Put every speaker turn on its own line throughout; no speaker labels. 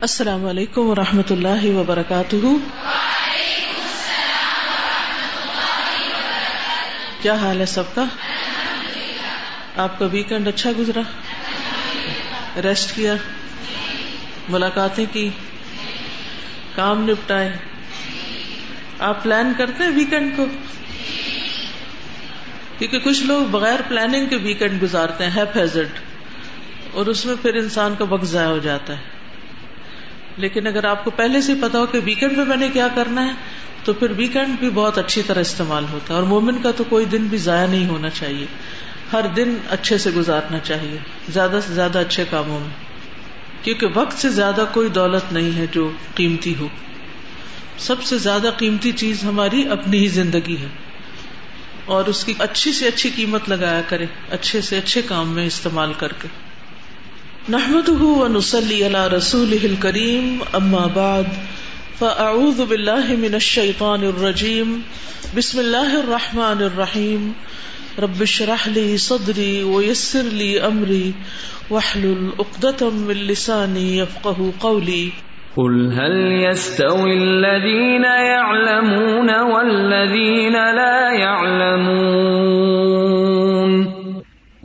السلام علیکم و رحمۃ اللہ وبرکاتہ۔ کیا حال ہے سب کا؟ آپ کا ویکینڈ اچھا گزرا؟ ریسٹ کیا؟ ملاقاتیں کی؟ کام نپٹائے؟ آپ پلان کرتے ہیں ویکینڈ کو؟ کیونکہ کچھ لوگ بغیر پلاننگ کے ویکینڈ گزارتے ہیں ہیزڈ اور اس میں پھر انسان کا وقت ضائع ہو جاتا ہے۔ لیکن اگر آپ کو پہلے سے پتا ہو کہ ویکینڈ میں میں نے کیا کرنا ہے، تو پھر ویکینڈ بھی بہت اچھی طرح استعمال ہوتا ہے۔ اور مومن کا تو کوئی دن بھی ضائع نہیں ہونا چاہیے۔ ہر دن اچھے سے گزارنا چاہیے۔ زیادہ سے زیادہ اچھے کاموں میں۔ کیونکہ وقت سے زیادہ کوئی دولت نہیں ہے جو قیمتی ہو۔ سب سے زیادہ قیمتی چیز ہماری اپنی ہی زندگی ہے۔ اور اس کی اچھی سے اچھی قیمت لگایا کرے، اچھے سے اچھے کام میں استعمال کر کے۔ نحمده ونصلي على رسوله الكريم، أما بعد، فأعوذ بالله من الشيطان الرجيم، بسم الله الرحمن الرحيم، رب اشرح لي صدري ويسر لي أمري، واحلل عقدة من لساني يفقه قولي.
قل هل يستوي الذين يعلمون والذين لا يعلمون؟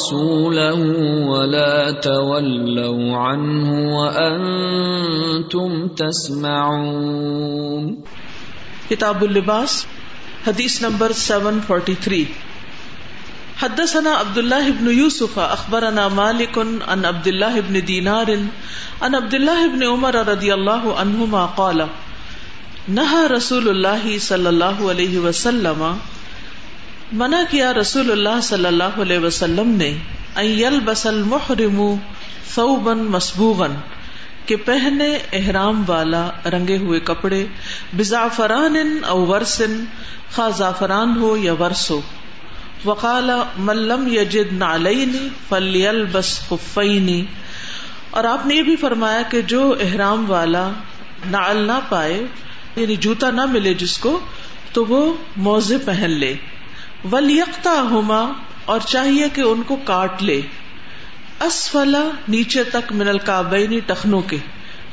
وَرَسُولَهُ وَلَا تَوَلَّوْا عَنْهُ وَأَنْتُمْ تَسْمَعُونَ.
کتاب اللباس، حدیث نمبر 743 حدثنا عبد الله بن يوسف اخبرنا مالك عن عبد الله بن دينار عن عبد الله بن عمر رضي الله عنهما قال نهى رسول الله صلى الله عليه وسلم منع کیا رسول اللہ صلی اللہ علیہ وسلم نے یلبس المحرم ثوبا مسبوغا کہ پہنے احرام والا رنگے ہوئے کپڑے بزعفران او ورسن خا زعفران ہو یا ورس ہو وقال، من لم یجد نعلین فلیلبس خفین اور آپ نے یہ بھی فرمایا کہ جو احرام والا نعل نہ پائے یعنی جوتا نہ ملے جس کو، تو وہ موزے پہن لے۔ ولیقتا ہوما اور چاہیے کہ ان کو کاٹ لے۔ اسفلا نیچے تک من القابینی ٹخنوں کے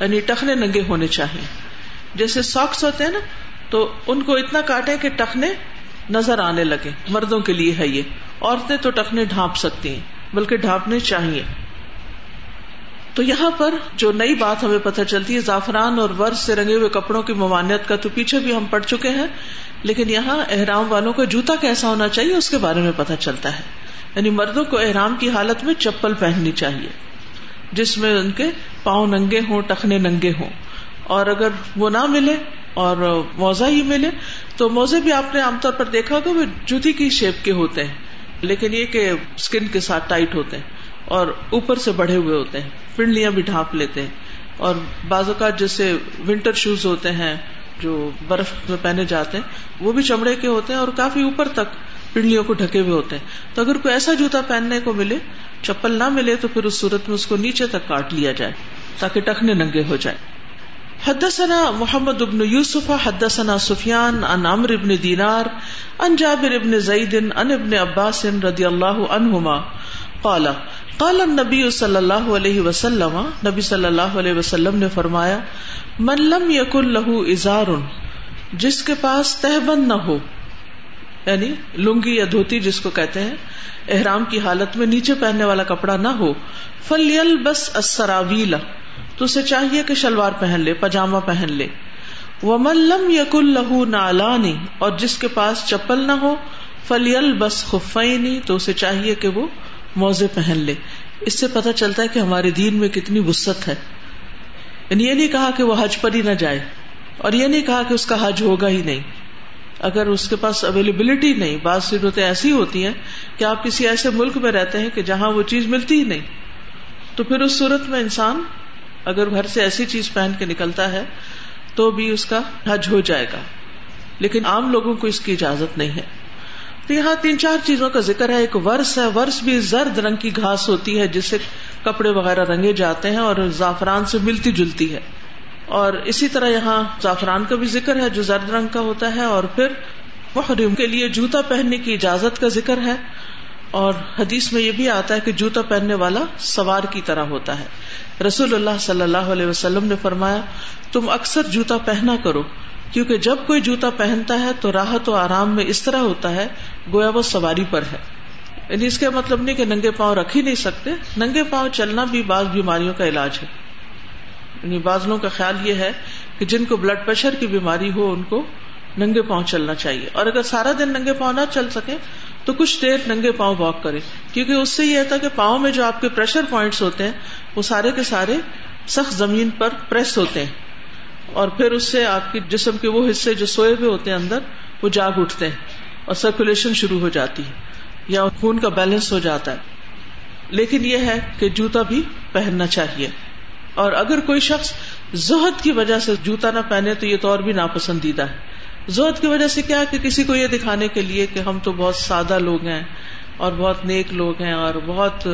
یعنی ٹخنے ننگے ہونے چاہیے۔ جیسے ساکس ہوتے ہیں نا، تو ان کو اتنا کاٹے کہ ٹخنے نظر آنے لگے۔ مردوں کے لیے ہے یہ۔ عورتیں تو ٹخنے ڈھانپ سکتی ہیں، بلکہ ڈھانپنے چاہیے۔ تو یہاں پر جو نئی بات ہمیں پتہ چلتی ہے، زعفران اور ورز سے رنگے ہوئے کپڑوں کی ممانعت کا تو پیچھے بھی ہم پڑھ چکے ہیں، لیکن یہاں احرام والوں کا جوتا کیسا ہونا چاہیے اس کے بارے میں پتہ چلتا ہے۔ یعنی مردوں کو احرام کی حالت میں چپل پہننی چاہیے، جس میں ان کے پاؤں ننگے ہوں، ٹخنے ننگے ہوں۔ اور اگر وہ نہ ملے اور موزہ ہی ملے، تو موزے بھی آپ نے عام طور پر دیکھا ہوگا، وہ جوتی کی شیپ کے ہوتے ہیں، لیکن یہ کہ اسکن کے ساتھ ٹائٹ ہوتے ہیں۔ اور اوپر سے بڑھے ہوئے ہوتے ہیں، پنڈلیاں بھی ڈھانپ لیتے ہیں۔ اور بعض اوقات جیسے ونٹر شوز ہوتے ہیں، جو برف میں پہنے جاتے ہیں، وہ بھی چمڑے کے ہوتے ہیں اور کافی اوپر تک پنڈلیوں کو ڈھکے ہوئے ہوتے ہیں۔ تو اگر کوئی ایسا جوتا پہننے کو ملے، چپل نہ ملے، تو پھر اس صورت میں اس کو نیچے تک کاٹ لیا جائے، تاکہ ٹخنے ننگے ہو جائے حدثنا محمد ابن یوسف، حدثنا سفیان ان عمر ابن دینار ان جابر ابن زید ان ابن عباس رضی اللہ عنہما، قال قال النبی صلی اللہ علیہ وسلم، نبی صلی اللہ علیہ وسلم نے فرمایا، من لم یکن لہو ازار جس کے پاس تہبند نہ ہو یعنی لنگی یا دھوتی جس کو کہتے ہیں، احرام کی حالت میں نیچے پہننے والا کپڑا نہ ہو فلیل بس اسراویلا تو اسے چاہیے کہ شلوار پہن لے پاجامہ پہن لے۔ وہ ملم یق لہو نالانی اور جس کے پاس چپل نہ ہو فلیل بس خفینی تو اسے چاہیے کہ وہ موزے پہن لے۔ اس سے پتہ چلتا ہے کہ ہمارے دین میں کتنی وسط ہے۔ یعنی یہ نہیں کہا کہ وہ حج پر ہی نہ جائے اور یہ نہیں کہا کہ اس کا حج ہوگا ہی نہیں۔ اگر اس کے پاس اویلیبلٹی نہیں، بعض صورتیں ایسی ہوتی ہیں کہ آپ کسی ایسے ملک میں رہتے ہیں کہ جہاں وہ چیز ملتی ہی نہیں۔ تو پھر اس صورت میں انسان اگر گھر سے ایسی چیز پہن کے نکلتا ہے تو بھی اس کا حج ہو جائے گا۔ لیکن عام لوگوں کو اس کی اجازت نہیں ہے۔ تو یہاں تین چار چیزوں کا ذکر ہے۔ ایک ورس ہے۔ ورس بھی زرد رنگ کی گھاس ہوتی ہے جس سے کپڑے وغیرہ رنگے جاتے ہیں اور زعفران سے ملتی جلتی ہے۔ اور اسی طرح یہاں زعفران کا بھی ذکر ہے جو زرد رنگ کا ہوتا ہے۔ اور پھر محرم کے لیے جوتا پہننے کی اجازت کا ذکر ہے۔ اور حدیث میں یہ بھی آتا ہے کہ جوتا پہننے والا سوار کی طرح ہوتا ہے۔ رسول اللہ صلی اللہ علیہ وسلم نے فرمایا، تم اکثر جوتا پہنا کرو، کیونکہ جب کوئی جوتا پہنتا ہے تو راحت و آرام میں اس طرح ہوتا ہے گویا وہ سواری پر ہے۔ یعنی اس کا مطلب نہیں کہ ننگے پاؤں رکھ ہی نہیں سکتے۔ ننگے پاؤں چلنا بھی بعض بیماریوں کا علاج ہے۔ یعنی بعض لوگوں کا خیال یہ ہے کہ جن کو بلڈ پریشر کی بیماری ہو، ان کو ننگے پاؤں چلنا چاہیے۔ اور اگر سارا دن ننگے پاؤں نہ چل سکے، تو کچھ دیر ننگے پاؤں واک کرے کیونکہ اس سے یہ تھا کہ پاؤں میں جو آپ کے پریشر پوائنٹس ہوتے ہیں، وہ سارے کے سارے سخت زمین پر پریس ہوتے ہیں۔ اور پھر اس سے آپ کی جسم کے وہ حصے جو سوئے ہوئے ہوتے ہیں اندر، وہ جاگ اٹھتے ہیں۔ اور سرکولیشن شروع ہو جاتی ہے، یا خون کا بیلنس ہو جاتا ہے۔ لیکن یہ ہے کہ جوتا بھی پہننا چاہیے۔ اور اگر کوئی شخص زہد کی وجہ سے جوتا نہ پہنے تو یہ تو اور بھی ناپسندیدہ ہے۔ زہد کی وجہ سے کیا کہ کسی کو یہ دکھانے کے لیے کہ ہم تو بہت سادہ لوگ ہیں اور بہت نیک لوگ ہیں اور بہت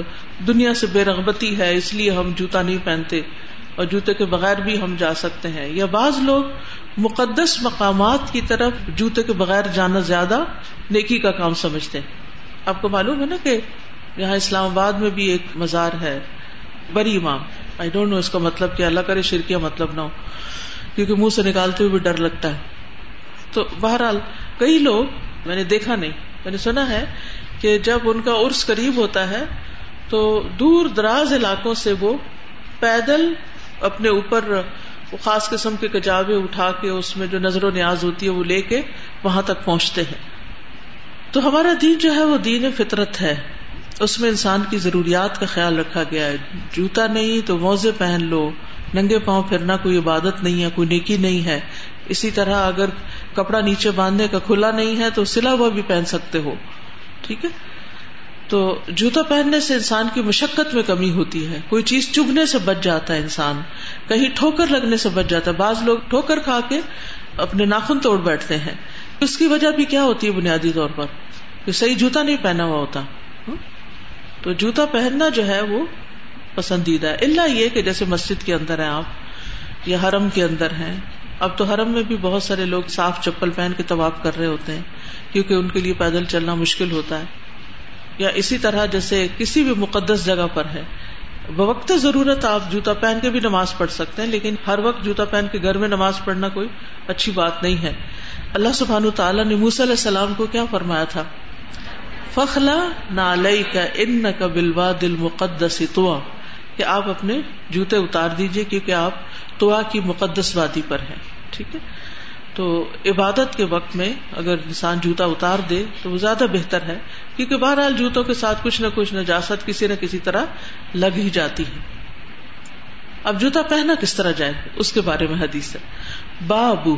دنیا سے بے رغبتی ہے، اس لیے ہم جوتا نہیں پہنتے۔ اور جوتے کے بغیر بھی ہم جا سکتے ہیں۔ یا بعض لوگ مقدس مقامات کی طرف جوتے کے بغیر جانا زیادہ نیکی کا کام سمجھتے ہیں۔ آپ کو معلوم ہے نا کہ یہاں اسلام آباد میں بھی ایک مزار ہے، بری امام۔ آئی ڈونٹ نو اس کا مطلب کہ اللہ کرے شرکیہ مطلب نہ ہو۔ کیونکہ منہ سے نکالتے ہوئے بھی ڈر لگتا ہے۔ تو بہرحال کئی لوگ، میں نے دیکھا نہیں، میں نے سنا ہے کہ جب ان کا عرس قریب ہوتا ہے تو دور دراز علاقوں سے وہ پیدل اپنے اوپر خاص قسم کے کجاوے اٹھا کے اس میں جو نظر و نیاز ہوتی ہے وہ لے کے وہاں تک پہنچتے ہیں۔ تو ہمارا دین جو ہے وہ دین فطرت ہے۔ اس میں انسان کی ضروریات کا خیال رکھا گیا ہے۔ جوتا نہیں تو موزے پہن لو۔ ننگے پاؤں پھرنا کوئی عبادت نہیں ہے، کوئی نیکی نہیں ہے۔ اسی طرح اگر کپڑا نیچے باندھنے کا کھلا نہیں ہے تو سلا ہوا بھی پہن سکتے ہو۔ ٹھیک ہے؟ تو جوتا پہننے سے انسان کی مشقت میں کمی ہوتی ہے۔ کوئی چیز چگنے سے بچ جاتا ہے انسان۔ کہیں ٹھوکر لگنے سے بچ جاتا ہے۔ بعض لوگ ٹھوکر کھا کے اپنے ناخن توڑ بیٹھتے ہیں۔ اس کی وجہ بھی کیا ہوتی ہے بنیادی طور پر؟ کہ صحیح جوتا نہیں پہنا ہوا ہوتا۔ تو جوتا پہننا جو ہے وہ پسندیدہ ہے۔ اللہ یہ کہ جیسے مسجد کے اندر ہیں آپ یا حرم کے اندر ہیں۔ اب تو حرم میں بھی بہت سارے لوگ صاف چپل پہن کے طواف کر رہے ہوتے ہیں۔ کیونکہ ان کے لیے پیدل چلنا مشکل ہوتا ہے۔ یا اسی طرح جیسے کسی بھی مقدس جگہ پر ہے، بوقت ضرورت آپ جوتا پہن کے بھی نماز پڑھ سکتے ہیں، لیکن ہر وقت جوتا پہن کے گھر میں نماز پڑھنا کوئی اچھی بات نہیں ہے۔ اللہ سبحان تعالیٰ نے موسی علیہ السلام کو کیا فرمایا تھا؟ فخلا نالئی کا ان کا بلوا دل مقدس تو کہ آپ اپنے جوتے اتار دیجیے کیونکہ آپ تو کی مقدس وادی پر ہیں۔ ٹھیک ہے؟ تو عبادت کے وقت میں اگر انسان جوتا اتار دے تو وہ زیادہ بہتر ہے، کیونکہ بہرحال جوتوں کے ساتھ کچھ نہ کچھ نجاست کسی نہ کسی طرح لگ ہی جاتی ہے۔ اب جوتا پہنا کس طرح جائے؟ اس کے بارے میں حدیث ہے۔ بابو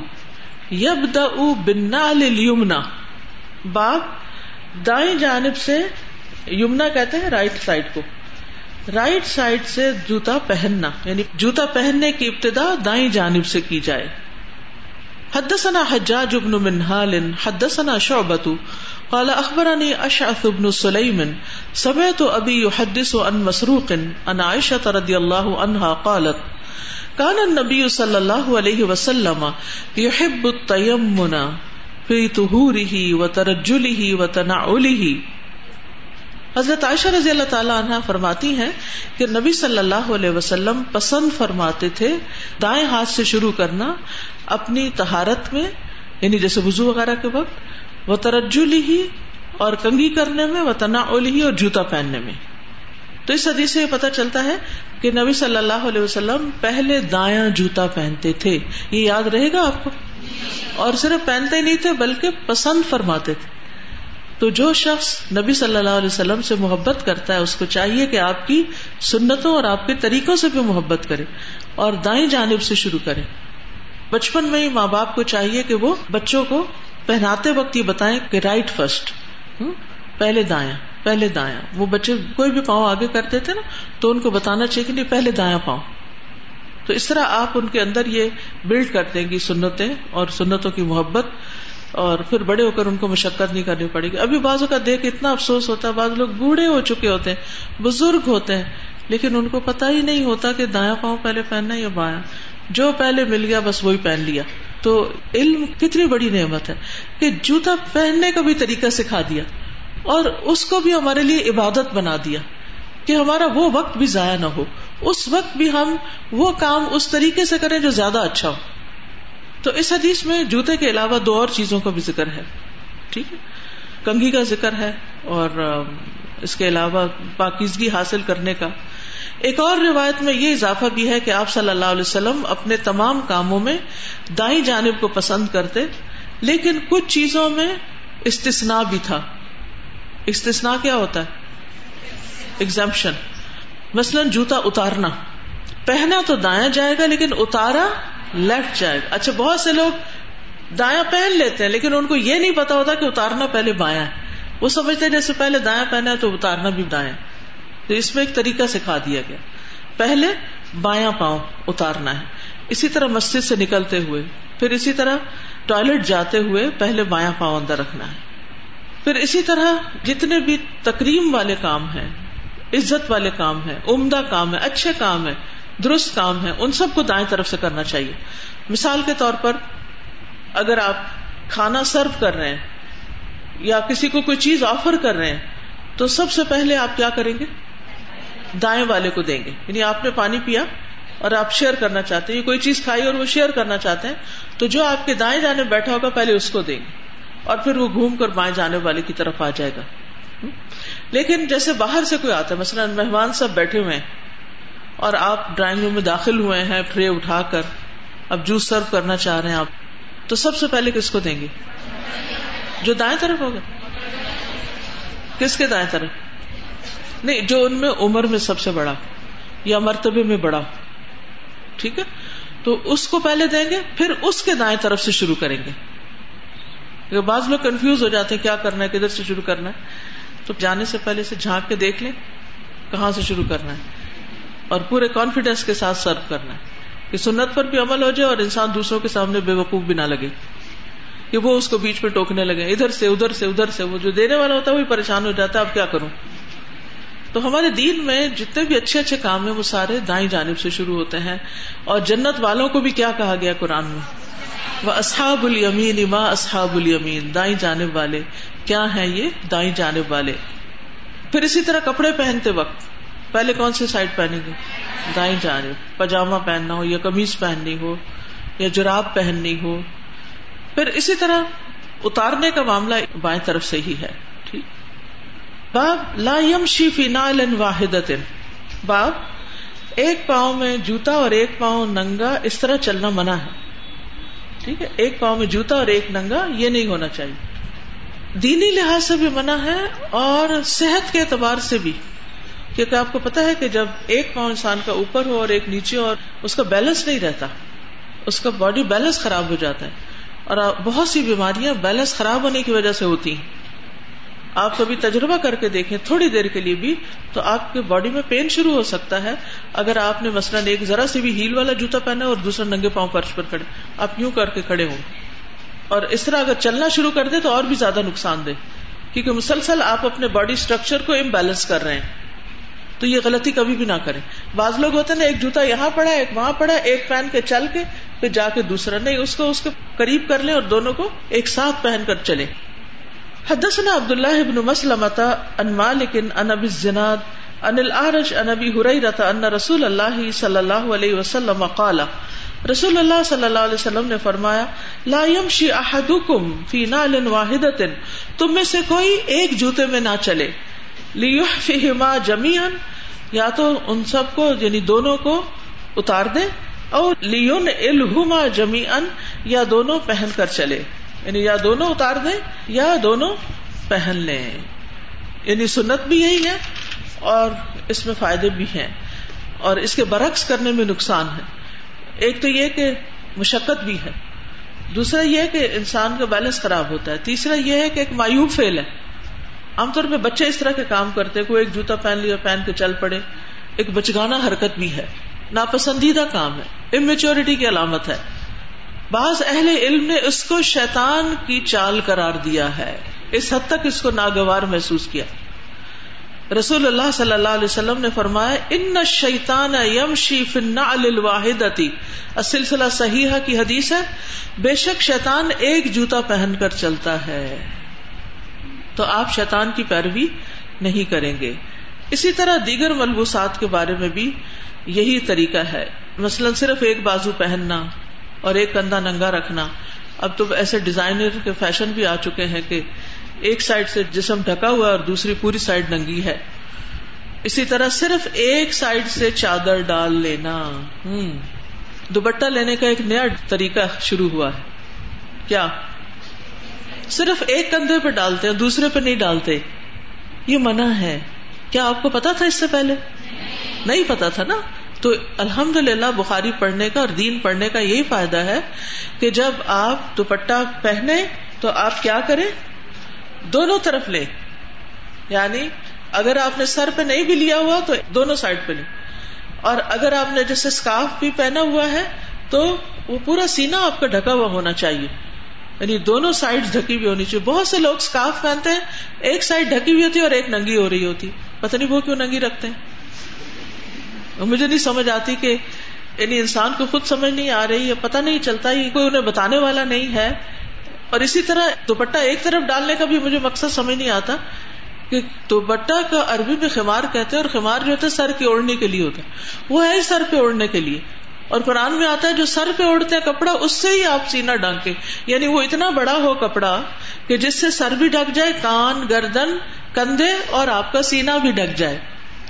یب بنا لیمنا باب دائیں جانب سے یمنا کہتے ہیں رائٹ سائڈ کو۔ رائٹ سائڈ سے جوتا پہننا یعنی جوتا پہننے کی ابتدا دائیں جانب سے کی جائے۔ حدثنا حجاج بن منهال، حدثنا شعبة، قال اخبرني اشعث بن سليم، سمعت ابي يحدث عن مسروق، عن عائشة رضي الله عنها قالت، كان النبي صلى الله عليه وسلم يحب التيمن في طهوره وترجله وتنعله. حضرت عائشہ رضی اللہ تعالیٰ عنہ فرماتی ہیں کہ نبی صلی اللہ علیہ وسلم پسند فرماتے تھے دائیں ہاتھ سے شروع کرنا اپنی تہارت میں یعنی جیسے وزو وغیرہ کے وقت، وہ ترجلی ہی اور کنگی کرنے میں، وہ تنا اولی اور جوتا پہننے میں۔ تو اس حدیث سے یہ پتا چلتا ہے کہ نبی صلی اللہ علیہ وسلم پہلے دایا جوتا پہنتے تھے۔ یہ یاد رہے گا آپ کو؟ اور صرف پہنتے نہیں تھے، بلکہ پسند فرماتے تھے۔ تو جو شخص نبی صلی اللہ علیہ وسلم سے محبت کرتا ہے، اس کو چاہیے کہ آپ کی سنتوں اور آپ کے طریقوں سے بھی محبت کرے اور دائیں جانب سے شروع کرے۔ بچپن میں ہی ماں باپ کو چاہیے کہ وہ بچوں کو پہناتے وقت یہ بتائیں کہ رائٹ فرسٹ پہلے دایا پہلے دایا وہ بچے کوئی بھی پاؤں آگے کرتے تھے نا، تو ان کو بتانا چاہیے کہ نہیں، پہلے دایا پاؤں. تو اس طرح آپ ان کے اندر یہ بلڈ کرتے ہیں کہ سنتیں اور سنتوں کی محبت، اور پھر بڑے ہو کر ان کو مشقت نہیں کرنی پڑے گی. ابھی بعضوں کا دیکھ اتنا افسوس ہوتا ہے، بعض لوگ بوڑھے ہو چکے ہوتے ہیں، بزرگ ہوتے ہیں، لیکن ان کو پتا ہی نہیں ہوتا کہ دایا پاؤں پہلے پہننا یا بایاں جو پہلے مل گیا بس وہی پہن لیا۔ تو علم کتنی بڑی نعمت ہے کہ جوتا پہننے کا بھی طریقہ سکھا دیا اور اس کو بھی ہمارے لیے عبادت بنا دیا کہ ہمارا وہ وقت بھی ضائع نہ ہو۔ اس وقت بھی ہم وہ کام اس طریقے سے کریں جو زیادہ اچھا ہو۔ تو اس حدیث میں جوتے کے علاوہ دو اور چیزوں کا بھی ذکر ہے۔ ٹھیک ہے؟ کنگھی کا ذکر ہے اور اس کے علاوہ پاکیزگی حاصل کرنے کا۔ ایک اور روایت میں یہ اضافہ بھی ہے کہ آپ صلی اللہ علیہ وسلم اپنے تمام کاموں میں دائیں جانب کو پسند کرتے، لیکن کچھ چیزوں میں استثنا بھی تھا۔ استثنا کیا ہوتا ہے؟ ایگزامپشن مثلاً جوتا اتارنا۔ پہنا تو دایا جائے گا، لیکن اتارا لیفٹ جائے گا۔ اچھا بہت سے لوگ دایا پہن لیتے ہیں، لیکن ان کو یہ نہیں پتا ہوتا کہ اتارنا پہلے بایاں وہ سمجھتے ہیں جیسے پہلے دایا پہنا ہے تو اتارنا بھی دایا تو اس میں ایک طریقہ سکھا دیا گیا۔ پہلے بایاں پاؤں اتارنا ہے۔ اسی طرح مسجد سے نکلتے ہوئے، پھر اسی طرح ٹوائلٹ جاتے ہوئے پہلے بایاں پاؤں اندر رکھنا ہے۔ پھر اسی طرح جتنے بھی تکریم والے کام ہیں، عزت والے کام ہیں، عمدہ کام ہے اچھے کام ہے درست کام ہے ان سب کو دائیں طرف سے کرنا چاہیے۔ مثال کے طور پر اگر آپ کھانا سرو کر رہے ہیں یا کسی کو کوئی چیز آفر کر رہے ہیں، تو سب سے پہلے آپ کیا کریں گے؟ دائیں والے کو دیں گے۔ یعنی آپ نے پانی پیا اور آپ شیئر کرنا چاہتے ہیں کوئی چیز کھائی اور وہ شیئر کرنا چاہتے ہیں، تو جو آپ کے دائیں جانے بیٹھا ہوگا پہلے اس کو دیں گے۔ اور پھر وہ گھوم کر بائیں جانے والے کی طرف آ جائے گا۔ لیکن جیسے باہر سے کوئی آتا ہے، مثلاً مہمان سب بیٹھے ہوئے ہیں اور آپ ڈرائنگ روم میں داخل ہوئے ہیں، ٹرے اٹھا کر اب جوس سرو کرنا چاہ رہے ہیں آپ، تو سب سے پہلے کس کو دیں گے؟ جو دائیں طرف ہوگا۔ کس کے دائیں طرف؟ نہیں، جو ان میں عمر میں سب سے بڑا یا مرتبے میں بڑا، ٹھیک ہے؟ تو اس کو پہلے دیں گے، پھر اس کے دائیں طرف سے شروع کریں گے۔ بعض لوگ کنفیوز ہو جاتے ہیں، کیا کرنا ہے، کدھر سے شروع کرنا ہے؟ تو جانے سے پہلے سے جھانک کے دیکھ لیں، کہاں سے شروع کرنا ہے؟ اور پورے کانفیڈینس کے ساتھ سرو کرنا ہے کہ سنت پر بھی عمل ہو جائے اور انسان دوسروں کے سامنے بے وقوف بھی نہ لگے۔ کہ وہ اس کو بیچ میں ٹوکنے لگے، ادھر سے ادھر سے ادھر سے، وہ جو دینے والا ہوتا ہے، وہی پریشان ہو جاتا ہے، اب کیا کروں؟ تو ہمارے دین میں جتنے بھی اچھے اچھے کام ہیں وہ سارے دائیں جانب سے شروع ہوتے ہیں اور جنت والوں کو بھی کیا کہا گیا قرآن میں؟ وہ اصحاب المین اما اصحاب المین دائیں جانب والے۔ کیا ہیں یہ؟ دائیں جانب والے۔ پھر اسی طرح کپڑے پہنتے وقت، پہلے کون سی سائڈ پہنیں گے؟ دائیں جانب۔ پاجامہ پہننا ہو یا کمیز پہننی ہو یا جراب پہننی ہو۔ پھر اسی طرح اتارنے کا معاملہ بائیں طرف سے ہی ہے۔ باب لا یمشی فی نال واحد باب، ایک پاؤں میں جوتا اور ایک پاؤں ننگا، اس طرح چلنا منع ہے۔ ٹھیک ہے، ایک پاؤں میں جوتا اور ایک ننگا، یہ نہیں ہونا چاہیے۔ دینی لحاظ سے بھی منع ہے اور صحت کے اعتبار سے بھی۔ کیونکہ آپ کو پتا ہے کہ جب ایک پاؤں انسان کا اوپر ہو اور ایک نیچے اور اس کا بیلنس نہیں رہتا، اس کا باڈی بیلنس خراب ہو جاتا ہے۔ اور بہت سی بیماریاں بیلنس خراب ہونے کی وجہ سے ہوتی ہیں۔ آپ کبھی تجربہ کر کے دیکھیں تھوڑی دیر کے لیے بھی، تو آپ کے باڈی میں پین شروع ہو سکتا ہے۔ اگر آپ نے مثلاً ایک ذرا سے بھی ہیل والا جوتا پہنا اور دوسرا ننگے پاؤں فرش پر کھڑے، آپ یوں کر کے کھڑے ہوں۔ اور اس طرح اگر چلنا شروع کر دیں تو اور بھی زیادہ نقصان دے کیونکہ مسلسل آپ اپنے باڈی اسٹرکچر کو امبیلنس کر رہے ہیں۔ تو یہ غلطی کبھی بھی نہ کریں۔ بعض لوگ ہوتے نا، ایک جوتا یہاں پڑا، ایک وہاں پڑا، ایک پہن کے چل کے، پھر جا کے دوسرا نہیں، اس کو اس کے قریب کر لیں اور دونوں کو ایک ساتھ پہن کر چلے حدثنا عبد اللہ ابن مسلمت ان مالک ان ابی الزناد ان الارج ان ابی حریرہ ان رسول اللہ صلی اللہ علیہ وسلم قال، رسول اللہ صلی اللہ علیہ وسلم نے فرمایا، لا يمشي احدكم في نال واحدة تم میں سے کوئی ایک جوتے میں نہ چلے۔ لیحفہما جمیعا، یا تو ان سب کو یعنی دونوں کو اتار دے اور لیون الہما جمیعا، یا دونوں پہن کر چلے۔ یعنی یا دونوں اتار دے یا دونوں پہن لیں۔ یعنی سنت بھی یہی ہے اور اس میں فائدے بھی ہیں۔ اور اس کے برعکس کرنے میں نقصان ہے۔ ایک تو یہ کہ مشقت بھی ہے۔ دوسرا یہ کہ انسان کا بیلنس خراب ہوتا ہے۔ تیسرا یہ ہے کہ ایک مایوب فیل ہے۔ عام طور پہ بچے اس طرح کے کام کرتے کوئی ایک جوتا پہن لیا، پہن کے چل پڑے۔ ایک بچگانا حرکت بھی ہے۔ ناپسندیدہ کام ہے۔ امیچورٹی کی علامت ہے۔ بعض اہل علم نے اس کو شیطان کی چال قرار دیا ہے۔ اس حد تک اس کو ناگوار محسوس کیا۔ رسول اللہ صلی اللہ علیہ وسلم نے فرمایا، ان شیطان یم شیف الواحد سلسلہ صحیح کی حدیث ہے، بے شک شیطان ایک جوتا پہن کر چلتا ہے۔ تو آپ شیطان کی پیروی نہیں کریں گے۔ اسی طرح دیگر ملبوسات کے بارے میں بھی یہی طریقہ ہے۔ مثلاً صرف ایک بازو پہننا۔ اور ایک کندھا ننگا رکھنا۔ اب تو ایسے ڈیزائنر کے فیشن بھی آ چکے ہیں کہ ایک سائڈ سے جسم ڈھکا ہوا اور دوسری پوری سائڈ ننگی ہے۔ اسی طرح صرف ایک سائڈ سے چادر ڈال لینا۔ ہوں۔ دوپٹہ لینے کا ایک نیا طریقہ شروع ہوا ہے۔ کیا؟ صرف ایک کندھے پہ ڈالتے ہیں دوسرے پہ نہیں ڈالتے۔ یہ منع ہے۔ کیا آپ کو پتا تھا اس سے پہلے؟ نہیں پتا تھا نا۔ تو الحمد للہ بخاری پڑھنے کا اور دین پڑھنے کا یہی فائدہ ہے کہ جب آپ دوپٹہ پہنے تو آپ کیا کریں؟ دونوں طرف لیں۔ یعنی اگر آپ نے سر پہ نہیں بھی لیا ہوا تو دونوں سائڈ پہ لیں۔ اور اگر آپ نے جیسے اسکارف بھی پہنا ہوا ہے تو وہ پورا سینا آپ کا ڈھکا ہوا ہونا چاہیے۔ یعنی دونوں سائڈ ڈھکی ہوئی ہونی چاہیے۔ بہت سے لوگ اسکارف پہنتے ہیں، ایک سائڈ ڈھکی ہوئی ہوتی ہے اور ایک ننگی ہو رہی ہوتی۔ پتہ نہیں وہ کیوں ننگی رکھتے ہیں؟ مجھے نہیں سمجھ آتی کہ یعنی انسان کو خود سمجھ نہیں آ رہی ہے، پتہ نہیں چلتا یہ کوئی انہیں بتانے والا نہیں ہے۔ اور اسی طرح دوپٹہ ایک طرف ڈالنے کا بھی مجھے مقصد سمجھ نہیں آتا کہ دوپٹہ کا عربی میں خمار کہتے ہیں اور خمار جو ہوتا ہے سر کے اوڑھنے کے لیے ہوتا ہے۔ وہ ہے سر پہ اوڑھنے کے لیے۔ اور قرآن میں آتا ہے، جو سر پہ اوڑھتے ہیں کپڑا، اس سے ہی آپ سینا ڈانکے یعنی وہ اتنا بڑا ہو کپڑا کہ جس سے سر بھی ڈھک جائے، کان، گردن، کندھے اور آپ کا سینا بھی ڈھک جائے۔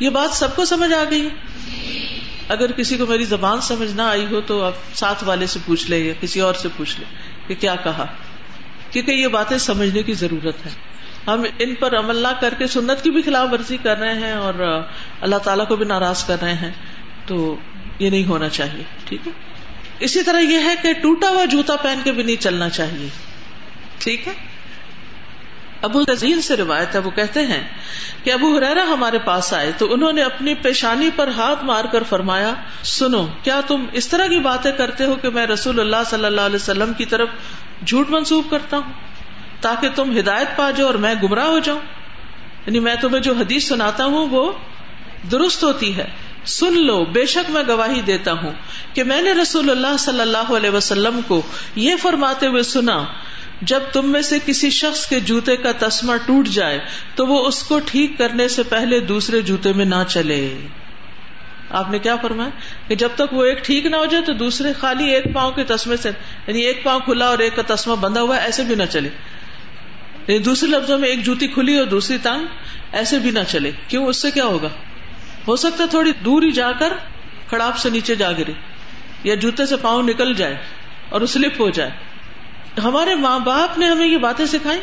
یہ بات سب کو سمجھ آ گئی۔ اگر کسی کو میری زبان سمجھ نہ آئی ہو تو آپ ساتھ والے سے پوچھ لے یا کسی اور سے پوچھ لے کہ کیا کہا۔ کیونکہ یہ باتیں سمجھنے کی ضرورت ہے۔ ہم ان پر عمل نہ کر کے سنت کی بھی خلاف ورزی کر رہے ہیں اور اللہ تعالیٰ کو بھی ناراض کر رہے ہیں تو یہ نہیں ہونا چاہیے، ٹھیک ہے؟ اسی طرح یہ ہے کہ ٹوٹا ہوا جوتا پہن کے بھی نہیں چلنا چاہیے۔ ٹھیک ہے؟ ابو تزین سے روایت ہے، وہ کہتے ہیں کہ ابو حرارا ہمارے پاس آئے تو انہوں نے اپنی پیشانی پر ہاتھ مار کر فرمایا، سنو، کیا تم اس طرح کی باتیں کرتے ہو کہ میں رسول اللہ صلی اللہ علیہ وسلم کی طرف جھوٹ منسوخ کرتا ہوں؟ تاکہ تم ہدایت پا جاؤ اور میں گمراہ ہو جاؤں۔ یعنی میں تمہیں جو حدیث سناتا ہوں، وہ درست ہوتی ہے۔ سن لو، بے شک میں گواہی دیتا ہوں کہ میں نے رسول اللہ صلی اللہ علیہ وسلم کو یہ فرماتے ہوئے سنا جب تم میں سے کسی شخص کے جوتے کا تسمہ ٹوٹ جائے تو وہ اس کو ٹھیک کرنے سے پہلے دوسرے جوتے میں نہ چلے۔ آپ نے کیا فرمایا؟ کہ جب تک وہ ایک ٹھیک نہ ہو جائے تو دوسرے خالی ایک پاؤں کے تسمے سے یعنی ایک پاؤں کھلا اور ایک کا تسمہ بندھا ہوا ایسے بھی نہ چلے۔ یعنی دوسرے لفظوں میں ایک جوتی کھلی اور دوسری تانگ ایسے بھی نہ چلے۔ کیوں؟ اس سے کیا ہوگا؟ ہو سکتا ہے تھوڑی دور ہی جا کر کڑاپ سے نیچے جا گرے، یا جوتے سے پاؤں نکل جائے اور سلپ ہو جائے۔ ہمارے ماں باپ نے ہمیں یہ باتیں سکھائی،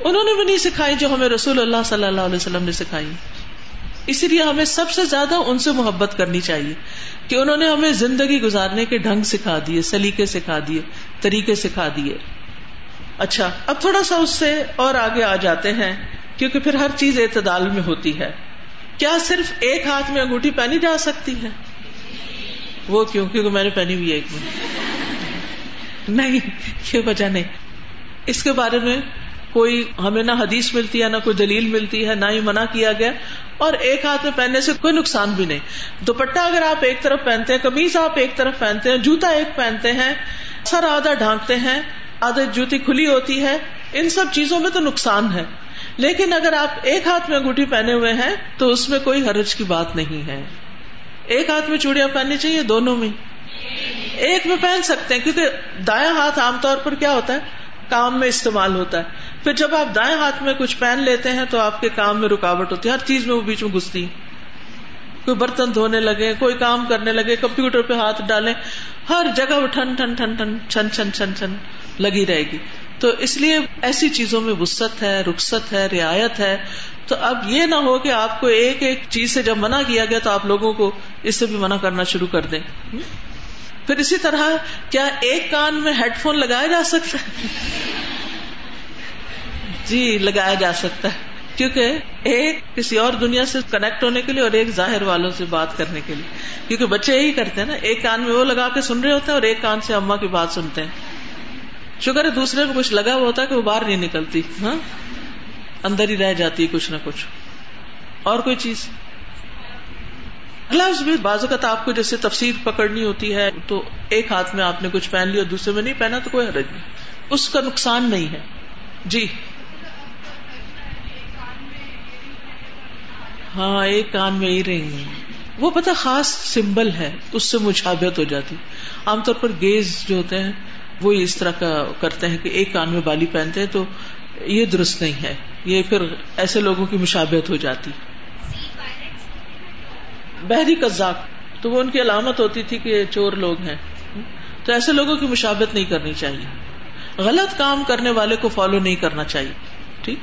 انہوں نے بھی نہیں سکھائی جو ہمیں رسول اللہ صلی اللہ علیہ وسلم نے سکھائی۔ اسی لیے ہمیں سب سے زیادہ ان سے محبت کرنی چاہیے کہ انہوں نے ہمیں زندگی گزارنے کے ڈھنگ سکھا دیے، سلیقے سکھا دیے، طریقے سکھا دیے۔ اچھا اب تھوڑا سا اس سے اور آگے آ جاتے ہیں، کیونکہ پھر ہر چیز اعتدال میں ہوتی ہے۔ کیا صرف ایک ہاتھ میں انگوٹھی پہنی جا سکتی ہے؟ وہ کیوں؟ کیونکہ میں نے پہنی ہوئی ایک میں۔ نہیں، یہ وجہ نہیں۔ اس کے بارے میں کوئی ہمیں نہ حدیث ملتی ہے، نہ کوئی دلیل ملتی ہے، نہ ہی منع کیا گیا۔ اور ایک ہاتھ میں پہننے سے کوئی نقصان بھی نہیں۔ دوپٹہ اگر آپ ایک طرف پہنتے ہیں کمیز آپ ایک طرف پہنتے ہیں، جوتا ایک پہنتے ہیں، سر آدھا ڈھانکتے ہیں، آدھا جوتی کھلی ہوتی ہے، ان سب چیزوں میں تو نقصان ہے۔ لیکن اگر آپ ایک ہاتھ میں انگوٹھی پہنے ہوئے ہیں، تو اس میں کوئی حرج کی بات نہیں ہے۔ ایک ہاتھ میں چوڑیاں پہننی چاہیے، دونوں میں۔ ایک میں پہن سکتے ہیں، کیونکہ دایاں ہاتھ عام طور پر کیا ہوتا ہے؟ کام میں استعمال ہوتا ہے۔ پھر جب آپ دائیں ہاتھ میں کچھ پہن لیتے ہیں تو آپ کے کام میں رکاوٹ ہوتی ہے۔ ہر چیز میں وہ بیچ میں گھستی کوئی برتن دھونے لگے، کوئی کام کرنے لگے، کمپیوٹر پہ ہاتھ ڈالے ہر جگہ وہ ٹھن ٹھن ٹھن ٹھن، چھن چھن چھن چھن لگی رہے گی۔ تو اس لیے ایسی چیزوں میں وسط ہے، رخصت ہے، رعایت ہے۔ تو اب یہ نہ ہو کہ آپ کو ایک ایک چیز سے جب منع کیا گیا تو آپ لوگوں کو اس سے بھی منع کرنا شروع کر دیں۔ پھر اسی طرح کیا ایک کان میں ہیڈ فون لگایا جا سکتا ہے؟ جی لگایا جا سکتا ہے۔ کیونکہ ایک کسی اور دنیا سے کنیکٹ ہونے کے لیے اور ایک ظاہر والوں سے بات کرنے کے لیے۔ کیونکہ بچے یہی کرتے ہیں نا، ایک کان میں وہ لگا کے سن رہے ہوتے ہیں اور ایک کان سے اما کی بات سنتے ہیں۔ شکر ہے دوسرے کو کچھ لگا ہوا ہوتا ہے کہ وہ باہر نہیں نکلتی ہاں؟ اندر ہی رہ جاتی ہے کچھ نہ کچھ۔ اور کوئی چیز؟ گلوز بھی بازو کا آپ کو جیسے تفصیل پکڑنی ہوتی ہے تو ایک ہاتھ میں آپ نے کچھ پہن لیا دوسرے میں نہیں پہنا تو کوئی حرج نہیں۔ اس کا نقصان نہیں ہے۔ جی۔ ہاں ایک کان میں ہی رہی وہ پتا خاص سمبل ہے، اس سے مشابت ہو جاتی۔ عام طور پر گیز جو ہوتے ہیں، وہ اس طرح کا کرتے ہیں کہ ایک کان میں بالی پہنتے ہیں تو یہ درست نہیں ہے۔ یہ پھر ایسے لوگوں کی مشابت ہو جاتی۔ بحری قزاق، تو وہ ان کی علامت ہوتی تھی کہ چور لوگ ہیں۔ تو ایسے لوگوں کی مشابت نہیں کرنی چاہیے۔ غلط کام کرنے والے کو فالو نہیں کرنا چاہیے۔ ٹھیک؟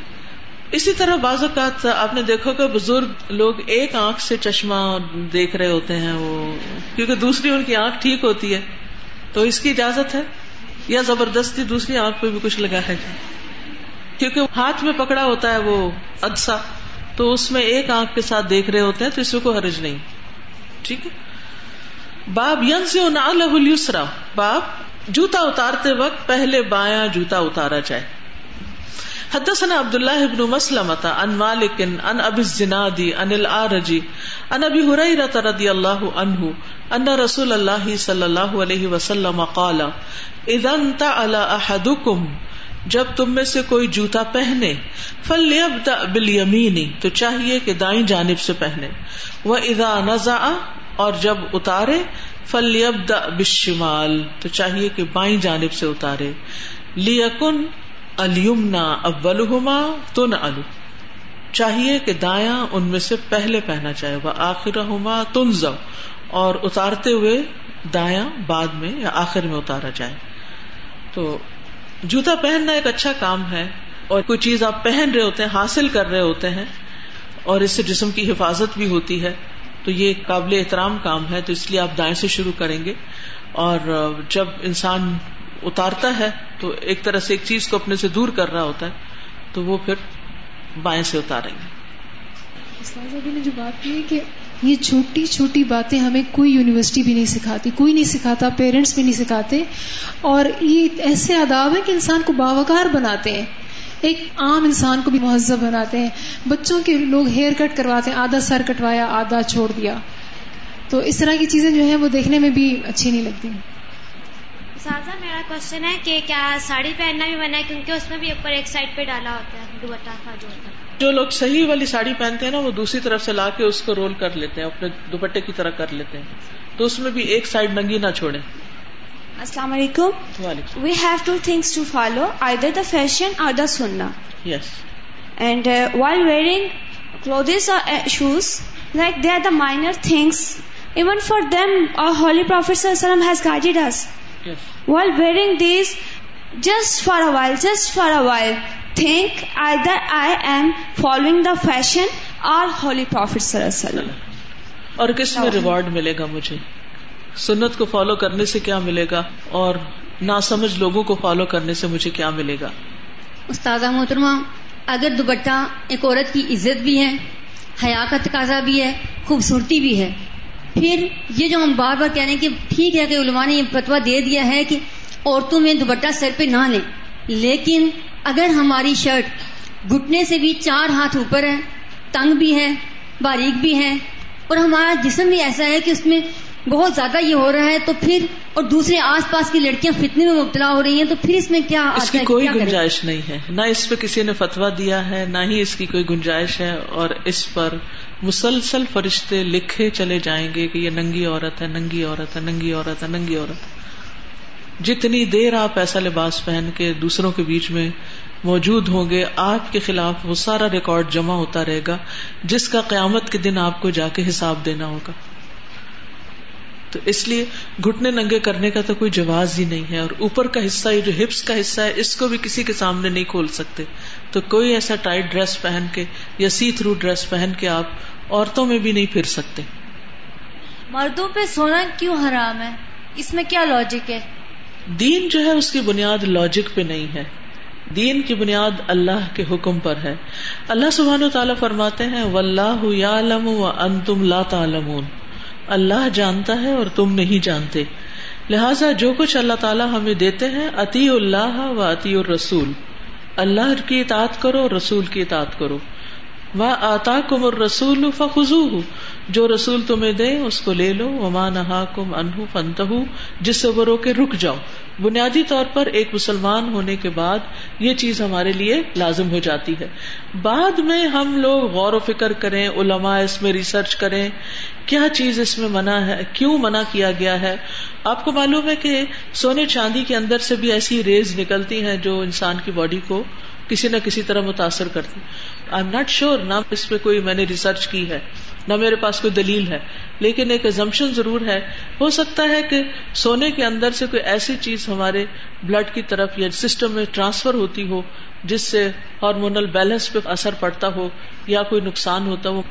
اسی طرح بعض اوقات آپ نے دیکھو کہ بزرگ لوگ ایک آنکھ سے چشمہ دیکھ رہے ہوتے ہیں وہ، کیونکہ دوسری ان کی آنکھ ٹھیک ہوتی ہے۔ تو اس کی اجازت ہے؟ یا زبردستی دوسری آنکھ پہ بھی کچھ لگا ہے؟ کیونکہ ہاتھ میں پکڑا ہوتا ہے وہ ادسا تو اس میں ایک آنکھ کے ساتھ دیکھ رہے ہوتے ہیں، تو اس میں کوئی حرج نہیں۔ ٹھیک ہے؟ باب ین سے السرا باب، جوتا اتارتے وقت پہلے بایاں جوتا اتارا جائے۔ حدثنا عبد الله بن مسلمة عن مالك عن ابي الزناد عن الاعرج عن ابي هريره رضي الله عنه ان رسول الله صلى الله عليه وسلم قال اذا انت على احدكم جب تم میں سے کوئی جوتا پہنے فلیبدا بالیمین تو چاہیے کہ دائیں جانب سے پہنے۔ وہ اذا نزع، اور جب اتارے فلیبدا بالشمال، تو چاہیے کہ بائیں جانب سے اتارے۔ لیکن المنا اولہما تو نہ الو چاہیے کہ دایا ان میں سے پہلے پہنا چاہے وہ آخر ہوما تن اور اتارتے ہوئے دایا بعد میں یا آخر میں اتارا جائے۔ تو جوتا پہننا ایک اچھا کام ہے اور کوئی چیز آپ پہن رہے ہوتے ہیں، حاصل کر رہے ہوتے ہیں اور اس سے جسم کی حفاظت بھی ہوتی ہے، تو یہ قابل احترام کام ہے، تو اس لیے آپ دائیں سے شروع کریں گے۔ اور جب انسان اتارتا ہے، تو ایک طرح سے ایک چیز کو اپنے سے دور کر رہا ہوتا ہے، تو وہ پھر بائیں سے اتاریں گے۔
نے جو بات کی کہ یہ چھوٹی چھوٹی باتیں ہمیں کوئی یونیورسٹی بھی نہیں سکھاتی، کوئی نہیں سکھاتا پیرنٹس بھی نہیں سکھاتے۔ اور یہ ایسے آداب ہیں کہ انسان کو باوقار بناتے ہیں۔ ایک عام انسان کو بھی مہذب بناتے ہیں۔ بچوں کے لوگ ہیئر کٹ کرواتے ہیں، آدھا سر کٹوایا، آدھا چھوڑ دیا۔ تو اس طرح کی چیزیں جو ہیں وہ دیکھنے میں بھی اچھی نہیں لگتی۔
سازا میرا کوشچن ہے کہ کیا ساڑی پہننا بھی منع ہے؟ کیونکہ اس میں بھی اوپر ایک سائڈ پہ ڈالا ہوتا ہے، دوپٹہ کا جو ہوتا ہے۔
جو لوگ صحیح والی ساڑی پہنتے ہیں نا وہ دوسری طرف سے لا کے اس کو رول کر لیتے ہیں اپنے دوپٹے کی طرح کر لیتے ہیں۔ تو اس میں بھی ایک سائڈ ننگی نہ چھوڑے
السلام علیکم۔ We have two things to follow either the fashion or the سننا
yes
and while wearing clothes or shoes like they are the minor things even for them or holy prophet has guided us While wearing these, just for a while, just for a while, think either I am following the fashion or Holy Prophet Sallallahu Alaihi Wasallam.
اور کس میں reward ملے گا مجھے؟ سنت کو follow کرنے سے کیا ملے گا؟ اور ناسمجھ لوگوں کو فالو کرنے سے مجھے کیا ملے گا؟
استاذہ محترمہ اگر دوپٹہ ایک عورت کی عزت بھی ہے حیا کا تقاضا بھی ہے خوبصورتی بھی ہے پھر یہ جو ہم بار بار کہہ رہے ہیں کہ ٹھیک ہے کہ علماء نے یہ فتوا دے دیا ہے کہ عورتوں میں دوپٹہ سر پہ نہ لیں۔ لیکن اگر ہماری شرٹ گھٹنے سے بھی چار ہاتھ اوپر ہے تنگ بھی ہے باریک بھی ہے اور ہمارا جسم بھی ایسا ہے کہ اس میں بہت زیادہ یہ ہو رہا ہے تو پھر اور دوسرے آس پاس کی لڑکیاں فتنے میں مبتلا ہو رہی ہیں تو پھر اس میں کیا
اس کی کوئی گنجائش نہیں ہے۔ نہ اس پہ کسی نے فتوا دیا ہے نہ ہی اس کی کوئی گنجائش ہے اور اس پر مسلسل فرشتے لکھے چلے جائیں گے کہ یہ ننگی عورت ہے ننگی عورت ہے ننگی عورت ہے ننگی عورت جتنی دیر آپ ایسا لباس پہن کے دوسروں کے بیچ میں موجود ہوں گے، آپ کے خلاف وہ سارا ریکارڈ جمع ہوتا رہے گا، جس کا قیامت کے دن آپ کو جا کے حساب دینا ہوگا۔ تو اس لیے گھٹنے ننگے کرنے کا تو کوئی جواز ہی نہیں ہے، اور اوپر کا حصہ جو ہپس کا حصہ ہے، اس کو بھی کسی کے سامنے نہیں کھول سکتے۔ تو کوئی ایسا ٹائٹ ڈریس پہن کے یا سی تھرو ڈریس پہن کے آپ عورتوں میں بھی نہیں پھر سکتے۔
مردوں پہ سونا کیوں حرام ہے؟ اس میں کیا لاجک ہے؟
دین جو ہے اس کی بنیاد لاجک پہ نہیں ہے۔ دین کی بنیاد اللہ کے حکم پر ہے۔ اللہ سبحان و تعالیٰ فرماتے ہیں و اللہ و ان تم لا تعلمون۔ اللہ جانتا ہے اور تم نہیں جانتے۔ لہٰذا جو کچھ اللہ تعالیٰ ہمیں دیتے ہیں عطی اللہ و عطی الرسول۔ اللہ کی اطاعت کرو اور رسول کی اطاعت کرو۔ وہ آتا کم اور رسول فخو جو رسول تمہیں دے، اس کو لے لو. وما نہا کم انہ فنت جس سے وہ رو کے رک جاؤ. بنیادی طور پر ایک مسلمان ہونے کے بعد یہ چیز ہمارے لیے لازم ہو جاتی ہے۔ بعد میں ہم لوگ غور و فکر کریں، علماء اس میں ریسرچ کریں، کیا چیز اس میں منع ہے، کیوں منع کیا گیا ہے؟ آپ کو معلوم ہے کہ سونے چاندی کے اندر سے بھی ایسی ریز نکلتی ہیں جو انسان کی باڈی کو کسی نہ کسی طرح متاثر کرتی۔ آئی ایم ناٹ شیور نہ اس پہ کوئی میں نے ریسرچ کی ہے، نہ میرے پاس کوئی دلیل ہے۔ لیکن ایک ازمپشن ضرور ہے۔ ہو سکتا ہے کہ سونے کے اندر سے کوئی ایسی چیز ہمارے بلڈ کی طرف یا سسٹم میں ٹرانسفر ہوتی ہو، جس سے ہارمونل بیلنس پہ اثر پڑتا ہو یا کوئی نقصان ہوتا ہو۔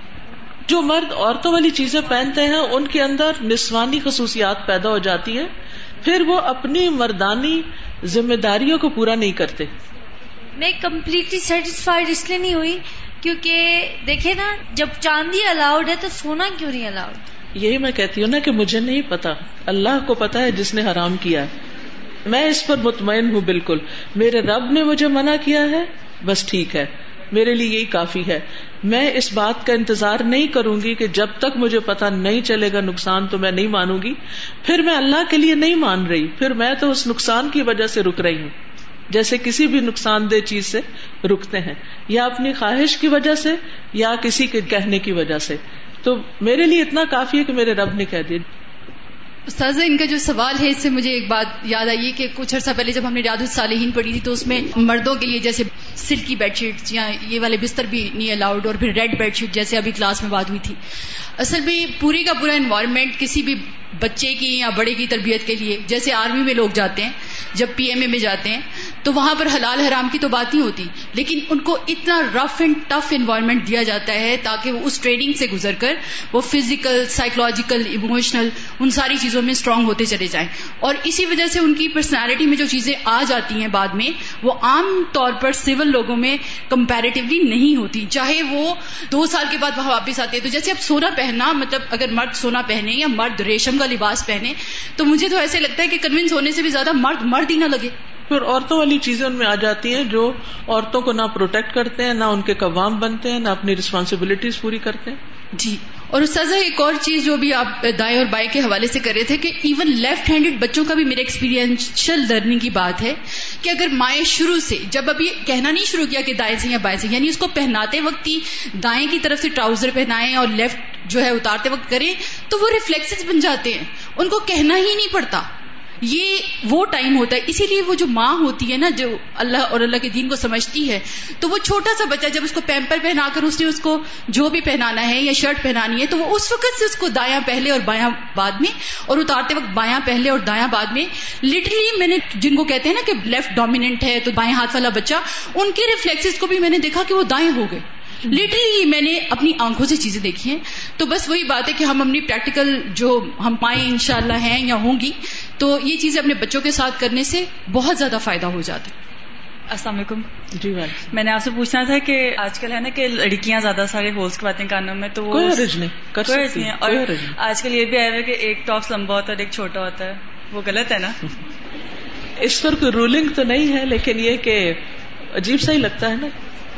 جو مرد عورتوں والی چیزیں پہنتے ہیں، ان کے اندر نسوانی خصوصیات پیدا ہو جاتی ہیں۔ پھر وہ اپنی مردانی ذمہ داریوں کو پورا نہیں کرتے۔
میں کمپلیٹلی سیٹسفائڈ اس لیے نہیں ہوئی، کیونکہ دیکھے نا، جب چاندی الاؤڈ ہے تو سونا کیوں نہیں الاؤڈ
یہی میں کہتی ہوں نا کہ مجھے نہیں پتا۔ اللہ کو پتا ہے جس نے حرام کیا ہے۔ میں اس پر مطمئن ہوں بالکل۔ میرے رب نے مجھے منع کیا ہے، بس ٹھیک ہے۔ میرے لیے یہی کافی ہے۔ میں اس بات کا انتظار نہیں کروں گی کہ جب تک مجھے پتا نہیں چلے گا نقصان تو میں نہیں مانوں گی۔ پھر میں اللہ کے لیے نہیں مان رہی۔ پھر میں تو اس نقصان کی وجہ سے رک رہی ہوں۔ جیسے کسی بھی نقصان دہ چیز سے رکتے ہیں، یا اپنی خواہش کی وجہ سے، یا کسی کے کہنے کی وجہ سے۔ تو میرے لیے اتنا کافی ہے کہ میرے رب نے کہہ دیا۔
استاذ، ان کا جو سوال ہے، اس سے مجھے ایک بات یاد آئی کہ کچھ عرصہ پہلے جب ہم نے ریاض الصالحین پڑھی تھی، تو اس میں مردوں کے لیے جیسے سلکی بیڈ شیٹ یا یہ والے بستر بھی نہیں الاؤڈ اور پھر ریڈ بیڈ شیٹ جیسے ابھی کلاس میں بات ہوئی تھی۔ اصل میں پوری کا پورا انوائرمنٹ کسی بھی بچے کی یا بڑے کی تربیت کے لیے، جیسے آرمی میں لوگ جاتے ہیں، جب پی ایم اے میں جاتے ہیں، تو وہاں پر حلال حرام کی تو بات نہیں ہوتی، لیکن ان کو اتنا رف اینڈ ٹف انوائرمنٹ دیا جاتا ہے تاکہ وہ اس ٹریڈنگ سے گزر کر وہ فزیکل سائیکولوجیکل ایموشنل ان ساری چیزوں میں اسٹرانگ ہوتے چلے جائیں۔ اور اسی وجہ سے ان کی پرسنالٹی میں جو چیزیں آ جاتی ہیں بعد میں، وہ عام طور پر سول لوگوں میں کمپیریٹیولی نہیں ہوتی۔ چاہے وہ دو سال کے بعد وہاں واپس آتے ہیں، تو جیسے اب سونا پہننا مطلب اگر مرد سونا پہنے یا مرد ریشم کا لباس پہنے تو مجھے تو ایسے لگتا ہے کہ کنوینس ہونے سے بھی زیادہ مرد مرد ہی نہ لگے۔
پھر عورتوں والی چیزیں ان میں آ جاتی ہیں جو عورتوں کو نہ پروٹیکٹ کرتے ہیں نہ ان کے قوام بنتے ہیں نہ اپنی ریسپانسبلٹیز پوری کرتے ہیں۔
جی اور استاذہ ایک اور چیز جو بھی آپ دائیں اور بائیں کے حوالے سے کر رہے تھے کہ ایون لیفٹ ہینڈیڈ بچوں کا بھی میرے ایکسپیرینشل لرننگ کی بات ہے کہ اگر مائیں شروع سے جب ابھی کہنا نہیں شروع کیا کہ دائیں سے یا بائیں سے یعنی اس کو پہناتے وقت ہی دائیں کی طرف سے ٹراؤزر پہنائے اور لیفٹ جو ہے اتارتے وقت کریں تو وہ ریفلیکس بن جاتے ہیں۔ ان کو کہنا ہی نہیں پڑتا۔ یہ وہ ٹائم ہوتا ہے۔ اسی لیے وہ جو ماں ہوتی ہے نا، جو اللہ اور اللہ کے دین کو سمجھتی ہے، تو وہ چھوٹا سا بچہ جب اس کو پیمپر پہنا کر اس نے اس کو جو بھی پہنانا ہے یا شرٹ پہنانی ہے، تو وہ اس وقت سے اس کو دایاں پہلے اور بایاں بعد میں اور اتارتے وقت بایاں پہلے اور دایاں بعد میں لٹرلی میں نے جن کو کہتے ہیں نا کہ لیفٹ ڈومیننٹ ہے تو بائیں ہاتھ والا بچہ، ان کے ریفلیکس کو بھی میں نے دیکھا کہ وہ دائیں ہو گئے۔ لٹرلی میں نے اپنی آنکھوں سے چیزیں دیکھی ہیں۔ تو بس وہی بات ہے کہ ہم اپنی پریکٹیکل جو ہم پائیں ان شاء اللہ ہیں یا ہوں گی تو یہ چیزیں اپنے بچوں کے ساتھ کرنے سے بہت زیادہ فائدہ ہو جاتا ہے۔
السلام علیکم۔ جی میں نے آپ سے پوچھنا تھا کہ آج کل ہے نا کہ لڑکیاں زیادہ سارے ہولس کی باتیں کانوں میں تو وہ اور آج کل یہ بھی آیا ہے کہ ایک ٹاپس لمبا ہوتا ہے ایک چھوٹا ہوتا ہے۔ وہ غلط ہے نا؟
اس پر کوئی رولنگ تو نہیں ہے لیکن یہ کہ عجیب سا ہی لگتا ہے نا۔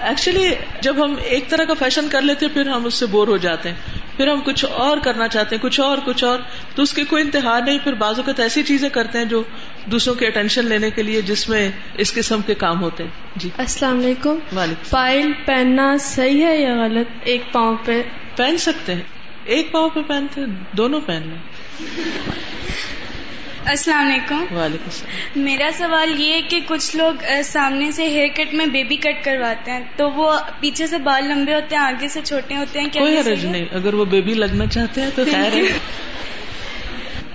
ایکچولی جب ہم ایک طرح کا فیشن کر لیتے پھر ہم اس سے بور ہو جاتے ہیں۔ پھر ہم کچھ اور کرنا چاہتے ہیں کچھ اور کچھ اور۔ تو اس کی کوئی انتہا نہیں پھر بعض اوقات ایسی چیزیں کرتے ہیں جو دوسروں کے اٹینشن لینے کے لیے جس میں اس قسم کے کام ہوتے ہیں۔
جی۔ السلام علیکم۔ پائل پہننا صحیح ہے یا غلط؟ ایک پاؤں پہ۔
پہن سکتے ہیں۔ ایک پاؤں پہ پہنتے ہیں دونوں پہن لیں۔
السلام علیکم۔
وعلیکم السلام۔
میرا سوال یہ ہے کہ کچھ لوگ سامنے سے ہیئر کٹ میں بیبی کٹ کرواتے ہیں تو وہ پیچھے سے بال لمبے ہوتے ہیں آگے سے چھوٹے ہوتے ہیں
کوئی حرج نہیں۔ اگر وہ بیبی لگنا چاہتے ہیں تو خیر ہے۔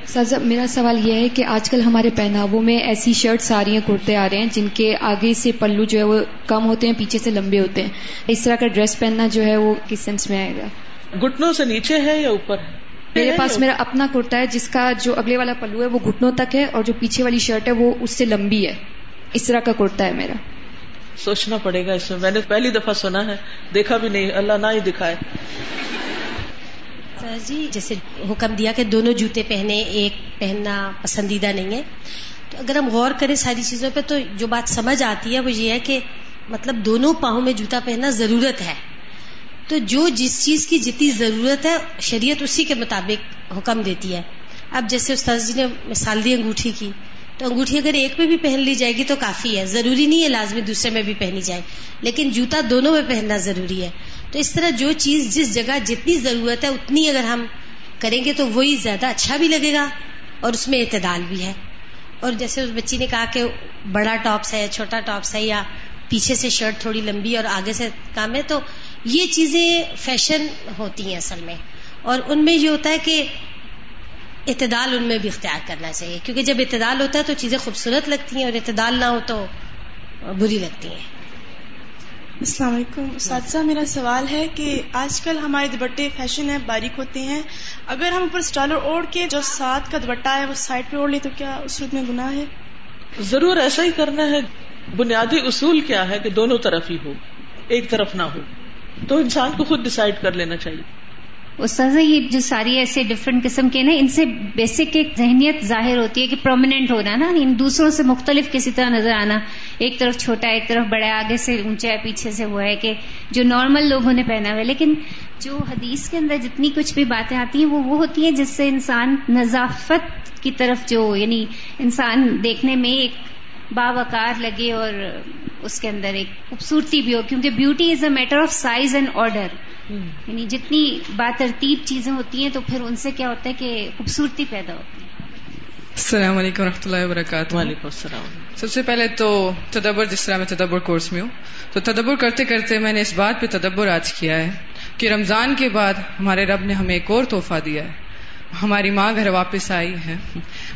سر میرا سوال یہ ہے کہ آج کل ہمارے پہناووں میں ایسی شرٹس آ رہی ہیں کرتے آ رہے ہیں جن کے آگے سے پلو جو ہے وہ کم ہوتے ہیں پیچھے سے لمبے ہوتے ہیں۔ اس طرح کا ڈریس پہننا جو ہے وہ کس سینس میں آئے گا؟
گٹنوں سے نیچے ہے یا اوپر ہے؟
میرے پاس میرا اپنا کرتا ہے جس کا جو اگلے والا پلو ہے وہ گھٹنوں تک ہے اور جو پیچھے والی شرٹ ہے وہ اس سے لمبی ہے۔ اس طرح کا کرتا ہے میرا۔
سوچنا پڑے گا اس میں۔ میں نے پہلی دفعہ سنا ہے۔ دیکھا بھی نہیں۔ اللہ نہ ہی دکھائے۔
سر جی جیسے حکم دیا کہ دونوں جوتے پہنے ایک پہننا پسندیدہ نہیں ہے۔ تو اگر ہم غور کریں ساری چیزوں پہ تو جو بات سمجھ آتی ہے وہ یہ ہے کہ مطلب دونوں پاؤں میں جوتا پہننا ضرورت ہے۔ تو جو جس چیز کی جتنی ضرورت ہے، شریعت اسی کے مطابق حکم دیتی ہے۔ اب جیسے استاد جی نے مثال دی انگوٹھی کی، تو انگوٹھی اگر ایک میں بھی پہن لی جائے گی تو کافی ہے۔ ضروری نہیں ہے لازمی دوسرے میں بھی پہنی جائے، لیکن جوتا دونوں میں پہننا ضروری ہے۔ تو اس طرح جو چیز جس جگہ جتنی ضرورت ہے، اتنی اگر ہم کریں گے تو وہی زیادہ اچھا بھی لگے گا اور اس میں اعتدال بھی ہے۔ اور جیسے اس بچی نے کہا کہ بڑا ٹاپس ہے چھوٹا ٹاپس ہے یا پیچھے سے شرٹ تھوڑی لمبی اور آگے سے کام ہے، تو یہ چیزیں فیشن ہوتی ہیں اصل میں۔ اور ان میں یہ ہوتا ہے کہ اعتدال ان میں بھی اختیار کرنا چاہیے۔ کیونکہ جب اعتدال ہوتا ہے تو چیزیں خوبصورت لگتی ہیں اور اعتدال نہ ہو تو بری لگتی ہیں۔
السلام علیکم۔ اساتذہ میرا سوال ہے کہ آج کل ہمارے دوپٹے فیشن ہے باریک ہوتے ہیں۔ اگر ہم اوپر اسٹالر اوڑھ کے جو ساتھ کا دوپٹہ ہے وہ سائڈ پہ اوڑھ لے تو کیا اس میں گناہ ہے؟
ضرور ایسا ہی کرنا ہے۔ بنیادی اصول کیا ہے کہ دونوں طرف ہی ہو ایک طرف نہ ہو۔ تو انسان کو خود ڈسائڈ کر لینا چاہیے۔
استاذ، یہ جو ساری ایسے ڈفرینٹ قسم کے نا، ان سے بیسک ایک ذہنیت ظاہر ہوتی ہے کہ پرومیننٹ ہونا نا، ان دوسروں سے مختلف کسی طرح نظر آنا۔ ایک طرف چھوٹا، ایک طرف بڑا، آگے سے اونچا ہے پیچھے سے وہ ہے کہ جو نارمل لوگوں نے پہنا ہوا ہے۔ لیکن جو حدیث کے اندر جتنی کچھ بھی باتیں آتی ہیں، وہ وہ ہوتی ہیں جس سے انسان نظافت کی طرف جو یعنی انسان دیکھنے میں ایک باوقار لگے اور اس کے اندر ایک خوبصورتی بھی ہو کیونکہ beauty is a matter of size and order یعنی جتنی باترتیب چیزیں ہوتی ہیں تو پھر ان سے کیا ہوتا ہے کہ خوبصورتی پیدا ہوتی ہے۔
السلام علیکم و رحمۃ اللہ وبرکاتہ۔
وعلیکم السلام۔
سب سے پہلے تو تدبر جس طرح میں تدبر کورس میں ہوں تو تدبر کرتے کرتے میں نے اس بات پہ تدبر آج کیا ہے کہ رمضان کے بعد ہمارے رب نے ہمیں ایک اور تحفہ دیا ہے۔ ہماری ماں گھر واپس آئی ہے۔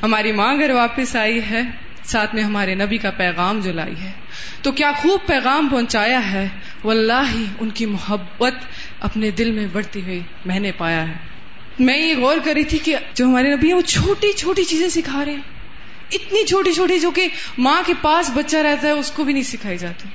ہماری ماں گھر واپس آئی ہے۔ ساتھ میں ہمارے نبی کا پیغام جو لائی ہے۔ تو کیا خوب پیغام پہنچایا ہے۔ واللہ ہی ان کی محبت اپنے دل میں بڑھتی ہوئی میں نے پایا ہے۔ میں یہ غور کر رہی تھی کہ جو ہمارے نبی ہیں وہ چھوٹی چھوٹی چیزیں سکھا رہے ہیں۔ اتنی چھوٹی چھوٹی جو کہ ماں کے پاس بچہ رہتا ہے، اس کو بھی نہیں سکھائی جاتی۔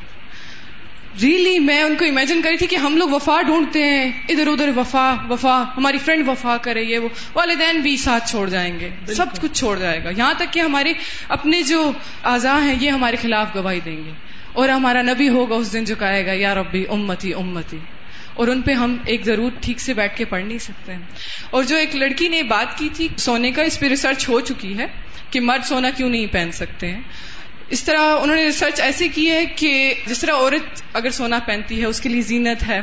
ریلی really, میں ان کو امیجن کری تھی کہ ہم لوگ وفا ڈھونڈتے ہیں۔ ادھر ادھر وفا وفا ہماری فرینڈ وفا کرے یہ وہ۔ والدین بھی ساتھ چھوڑ جائیں گے۔ سب کچھ چھوڑ جائے گا۔ یہاں تک کہ ہمارے اپنے جو اعضاء ہیں یہ ہمارے خلاف گواہی دیں گے۔ اور ہمارا نبی ہوگا اس دن جو کہے گا یا ربی امتی امتی۔ اور ان پہ ہم ایک ضرور ٹھیک سے بیٹھ کے پڑھ نہیں سکتے ہیں۔ اور جو ایک لڑکی نے بات کی تھی سونے کا اس پہ ریسرچ ہو چکی ہے کہ مرد سونا کیوں نہیں پہن سکتے ہیں؟ اس طرح انہوں نے ریسرچ ایسے کی ہے کہ جس طرح عورت اگر سونا پہنتی ہے، اس کے لیے زینت ہے،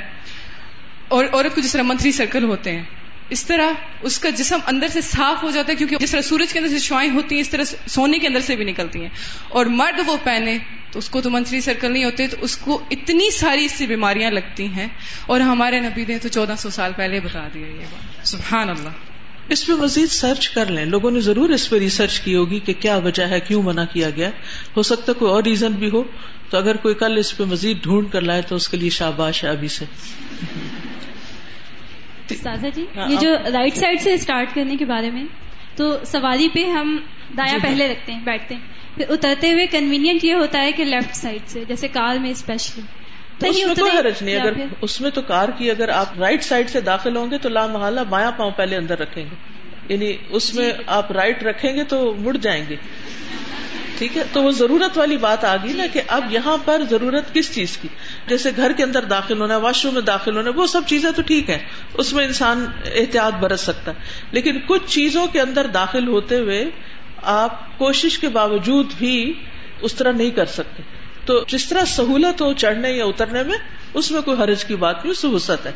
اور عورت کو جس طرح منتری سرکل ہوتے ہیں، اس طرح اس کا جسم اندر سے صاف ہو جاتا ہے کیونکہ جس طرح سورج کے اندر سے شوائیں ہوتی ہیں، اس طرح سونے کے اندر سے بھی نکلتی ہیں۔ اور مرد وہ پہنے تو اس کو تو منتری سرکل نہیں ہوتے، تو اس کو اتنی ساری اس سے بیماریاں لگتی ہیں۔ اور ہمارے نبی نے تو چودہ سو سال پہلے بتا دیا یہ بات۔ سبحان اللہ۔
اس پہ مزید سرچ کر لیں۔ لوگوں نے ضرور اس پہ ریسرچ کی ہوگی کہ کیا وجہ ہے کیوں منع کیا گیا۔ ہو سکتا کوئی اور ریزن بھی ہو تو اگر کوئی کل اس پہ مزید ڈھونڈ کر لائے تو اس کے لیے شاباش ہے ابھی سے۔
سازا جی یہ جو رائٹ سائڈ سے اسٹارٹ کرنے کے بارے میں تو سواری پہ ہم دایا پہلے رکھتے ہیں بیٹھتے ہیں۔ پھر اترتے ہوئے کنوینئنٹ یہ ہوتا ہے کہ لیفٹ سائڈ سے جیسے کار میں اسپیشلی
تو اس میں کوئی حرج نہیں اگر اس میں تو کار کی اگر آپ رائٹ سائڈ سے داخل ہوں گے تو لا محالہ بایاں پاؤں پہلے اندر رکھیں گے۔ یعنی اس میں آپ رائٹ رکھیں گے تو مڑ جائیں گے۔ ٹھیک ہے؟ تو وہ ضرورت والی بات آ گئی نا کہ اب یہاں پر ضرورت کس چیز کی؟ جیسے گھر کے اندر داخل ہونا واش روم میں داخل ہونا وہ سب چیزیں تو ٹھیک ہے اس میں انسان احتیاط برت سکتا ہے۔ لیکن کچھ چیزوں کے اندر داخل ہوتے ہوئے آپ کوشش کے باوجود بھی اس طرح نہیں کر سکتے۔ تو جس طرح سہولت ہو چڑھنے یا اترنے میں، اس میں کوئی حرج کی بات نہیں اس سے وسط ہے۔